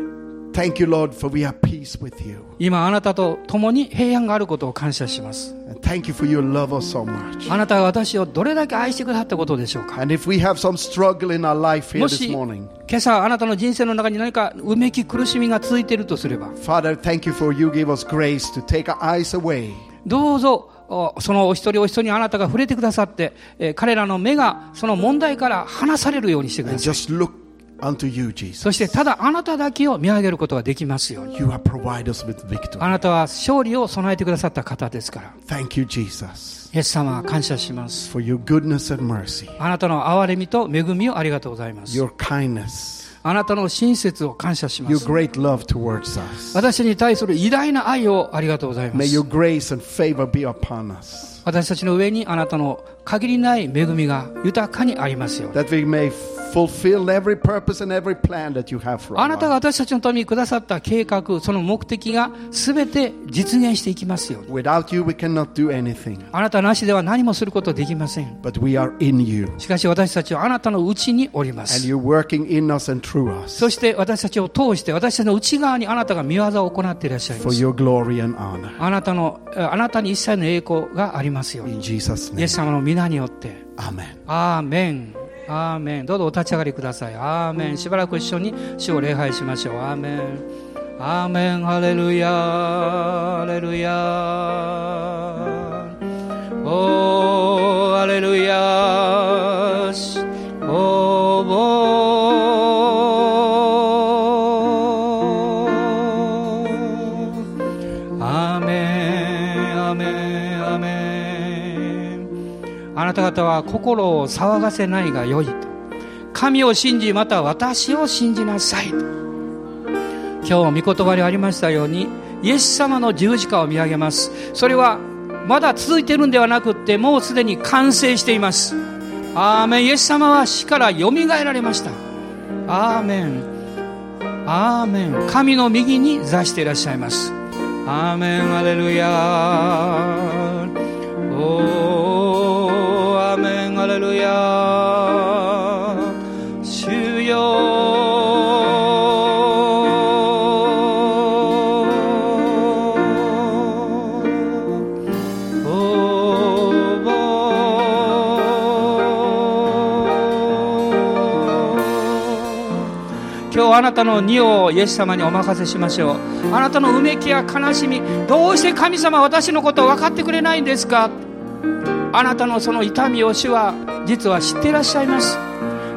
Thank you, Lord, for we have peace with you. 今あなたと共に平安があることを感謝します。Thank you for your love us so much. あなたが私をどれだけ愛してくださったことでしょうか And if we have some struggle in our life here も this し morning, 今朝あなたの人生の中に何かうめき苦しみが続いているとすれば Father, thank you for you give us grace to take our eyes away どうぞおそのお一人お一人にあなたが触れてくださって、えー彼らの目がその問題から離されるようにしてくだ and さいそしてただあなただけを見上げることができますように。あなたは勝利を備えてくださった方ですから。イエス様、感謝します。あなたの憐れみと恵みをありがとうございます。あなたの親切を感謝します。Your 私に対する偉大な愛をありがとうございます。May your grace and favor be 私たちの上にあなたの限りない恵みが豊かにありますよ that we may fulfill every purpose and every plan that you have for あ our なたが.私たちのためにくださった計画、その目的が全て実現していきますよ。Without you, we cannot do anything, あなたなしでは何もすることできません。but we are in you, しかし私たちはあなたのうちにおりま and す。you're working in us and through us そして私たちを通して私たちの内側にあなたが見業を行っていらっしゃいま for す。your glory and honor. あなたの、あなたに一切の栄光がありますよ。In Jesus' イエス name, 様の皆によって。Amen. アーメン。アーメン。どうぞお立ち上がりください。アーメン。しばらく一緒に主を礼拝しましょう。アーメン。アーメン。ハレルヤ。ハレルヤ。おー、ハレルヤ。なた方は心を騒がせないがよい。神を信じ、また私を信じなさい。今日御言葉にありましたように、イエス様の十字架を見上げます。それは、まだ続いているんではなくって、もうすでに完成しています。アーメン。イエス様は死から蘇られました。アーメン。アーメン。神の右に座していらっしゃいます。アーメン。アレルヤあなたの荷をイエス様にお任せしましょう。あなたのうめきや悲しみどうして神様私のことを分かってくれないんですか？あなたのその痛みを主は実は知っていらっしゃいます。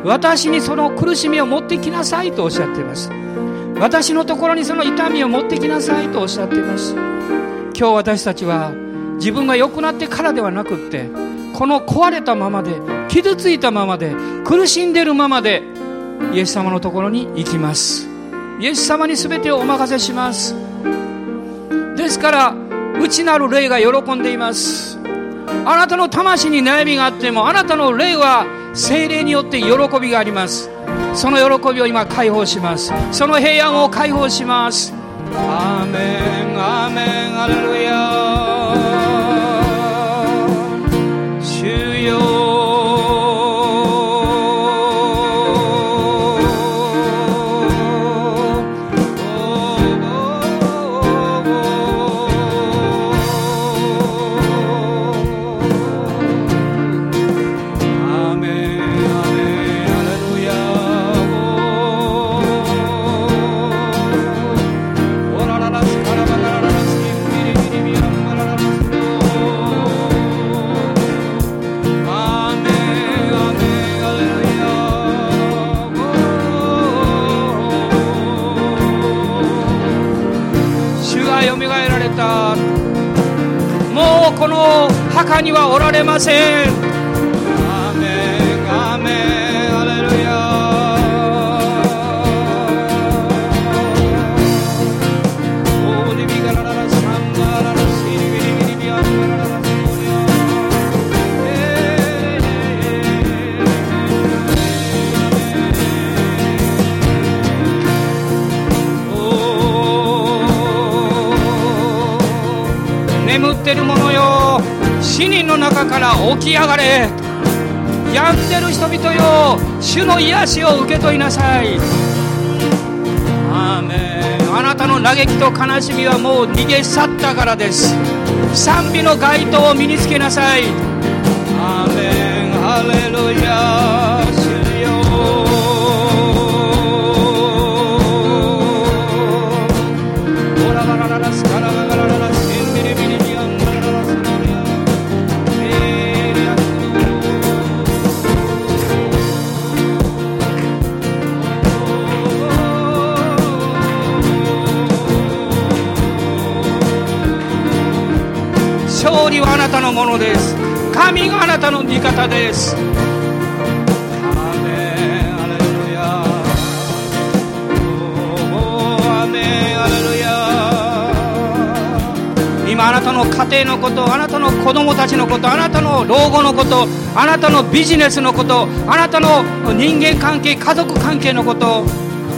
私にその苦しみを持ってきなさいとおっしゃっています。私のところにその痛みを持ってきなさいとおっしゃっています。今日私たちは自分が良くなってからではなくってこの壊れたままで傷ついたままで苦しんでるままでイエス様のところに行きます。イエス様に全てをお任せします。ですから内なる霊が喜んでいます。あなたの魂に悩みがあってもあなたの霊は精霊によって喜びがあります。その喜びを今解放します。その平安を解放します。アーメンアーメンアレルヤ。ラララスオリアえー。眠ってる者よ死人の中から起き上がれ。病んでる人々よ主の癒しを受け取りなさい。アーメン。あなたの嘆きと悲しみはもう逃げ去ったからです。賛美の街灯を身につけなさい。たちのことあなたの老後のことあなたのビジネスのことあなたの人間関係家族関係のこと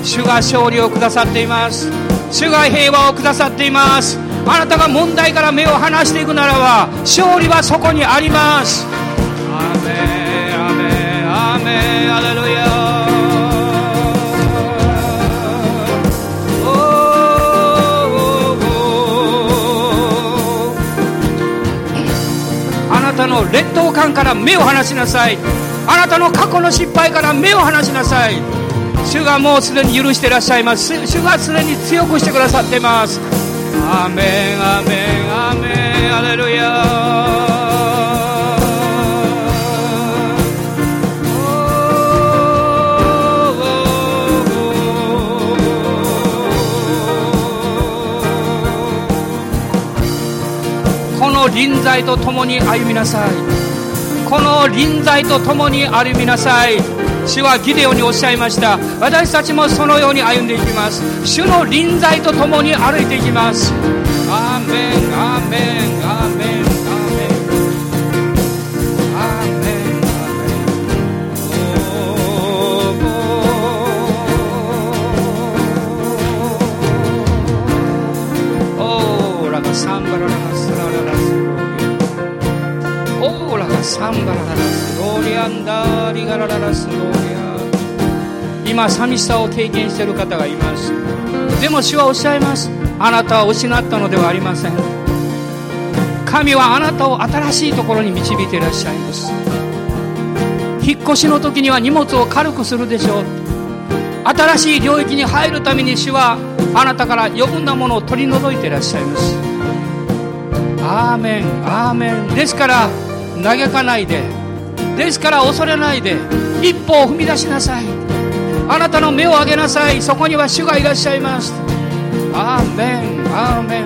主が勝利をくださっています。主が平和をくださっています。あなたが問題から目を離していくならば勝利はそこにあります。アメアメアメアレル劣等感から目を離しなさい。あなたの過去の失敗から目を離しなさい。主がもうすでに許していらっしゃいます。主がすでに強くしてくださっています。アメンアメンアメン。アレルヤの臨在と共に歩みなさい。この臨在と共に歩みなさい。主はギデオにおっしゃいました。私たちもそのように歩んでいきます。主の臨在と共に歩いていきます。アーメンアーメンアーメンサン。バラララサンバラララスローリアンダーリガラララスローリア今寂しさを経験している方がいます。でも主はおっしゃいます。あなたは失ったのではありません。神はあなたを新しいところに導いていらっしゃいます。引っ越しの時には荷物を軽くするでしょう。新しい領域に入るために主はあなたから余分なものを取り除いていらっしゃいます。アーメンアーメン。ですから嘆かないで。ですから恐れないで。一歩を踏み出しなさい。あなたの目を上げなさい。そこには主がいらっしゃいます。アーメン。アーメン。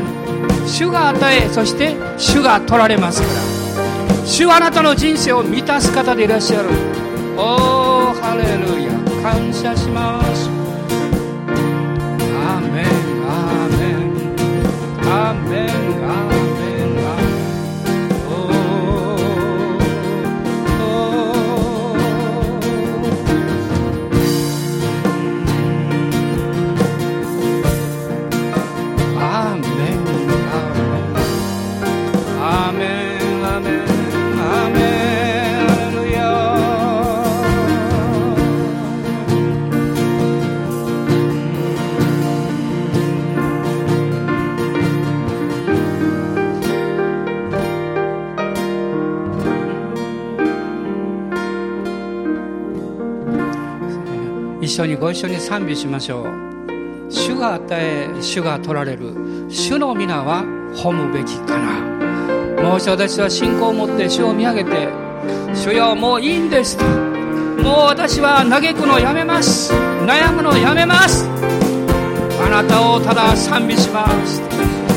主が与えそして主が取られますから。主はあなたの人生を満たす方でいらっしゃる。おーハレルヤ。感謝します。緒にご一緒に賛美しましょう。主が与え主が取られる。主の皆は褒むべきかな。もう一度私は信仰を持って主を見上げて主よもういいんですと。もう私は嘆くのやめます。悩むのやめます。あなたをただ賛美します。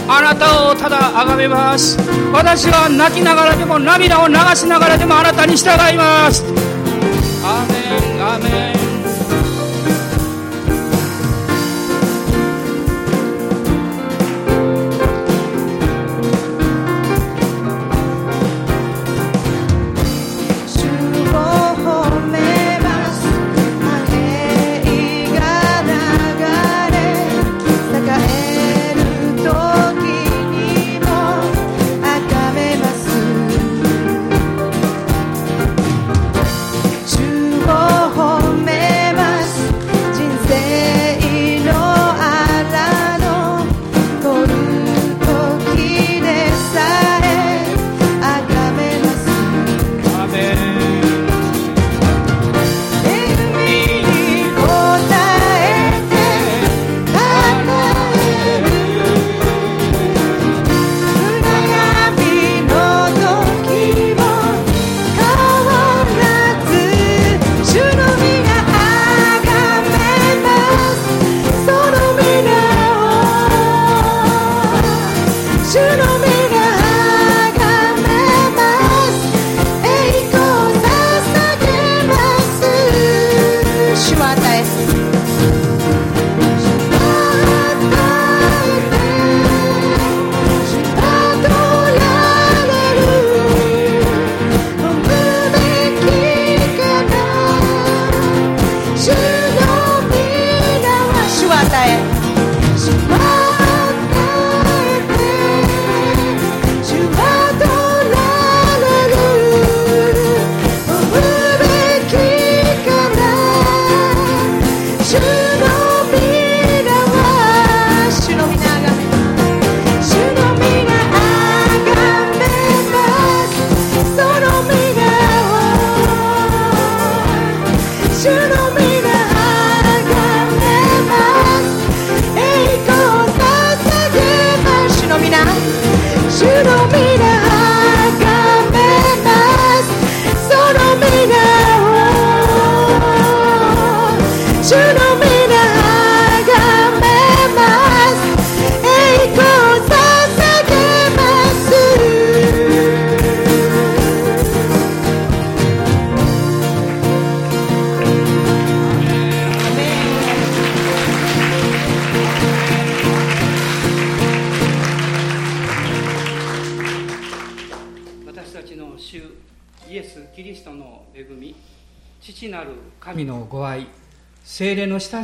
あなたをただ崇めます。私は泣きながらでも涙を流しながらでもあなたに従います。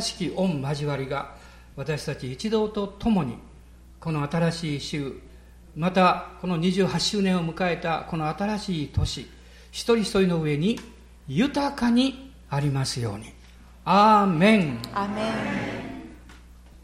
精霊の親しき御交わりが私たち一同と共にこの新しい週またこの28周年を迎えたこの新しい年一人一人の上に豊かにありますように。アーメン。アメン。